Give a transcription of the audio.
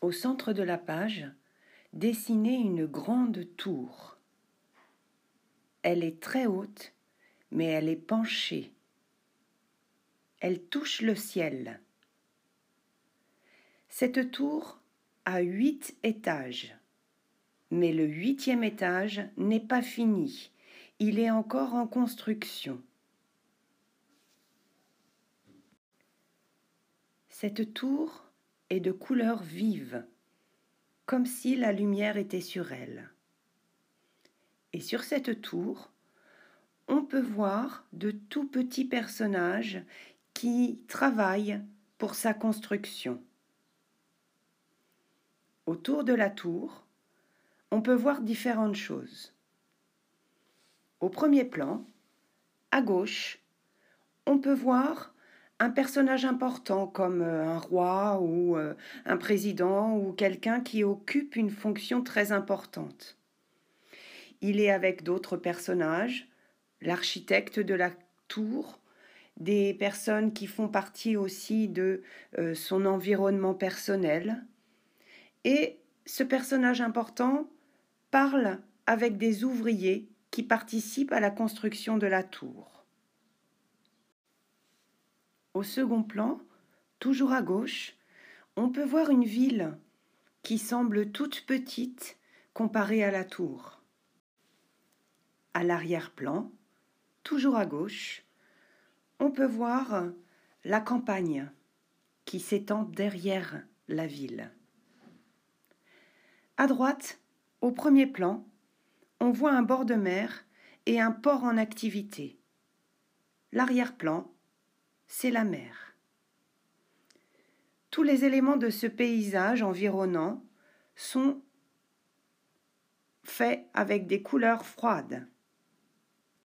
Au centre de la page, dessinez une grande tour. Elle est très haute, mais elle est penchée. Elle touche le ciel. Cette tour a huit étages, mais le huitième étage n'est pas fini, il est encore en construction. Cette tour est de couleur vive, comme si la lumière était sur elle. Et sur cette tour, on peut voir de tout petits personnages qui travaillent pour sa construction. Autour de la tour, on peut voir différentes choses. Au premier plan, à gauche, on peut voir un personnage important comme euh, un roi ou euh, un président ou quelqu'un qui occupe une fonction très importante. Il est avec d'autres personnages, l'architecte de la tour, des personnes qui font partie aussi de euh, son environnement personnel. Et ce personnage important parle avec des ouvriers qui participent à la construction de la tour. Au second plan, toujours à gauche, on peut voir une ville qui semble toute petite comparée à la tour. À l'arrière-plan, toujours à gauche, on peut voir la campagne qui s'étend derrière la ville. À droite, au premier plan, on voit un bord de mer et un port en activité. L'arrière-plan c'est la mer. Tous les éléments de ce paysage environnant sont faits avec des couleurs froides.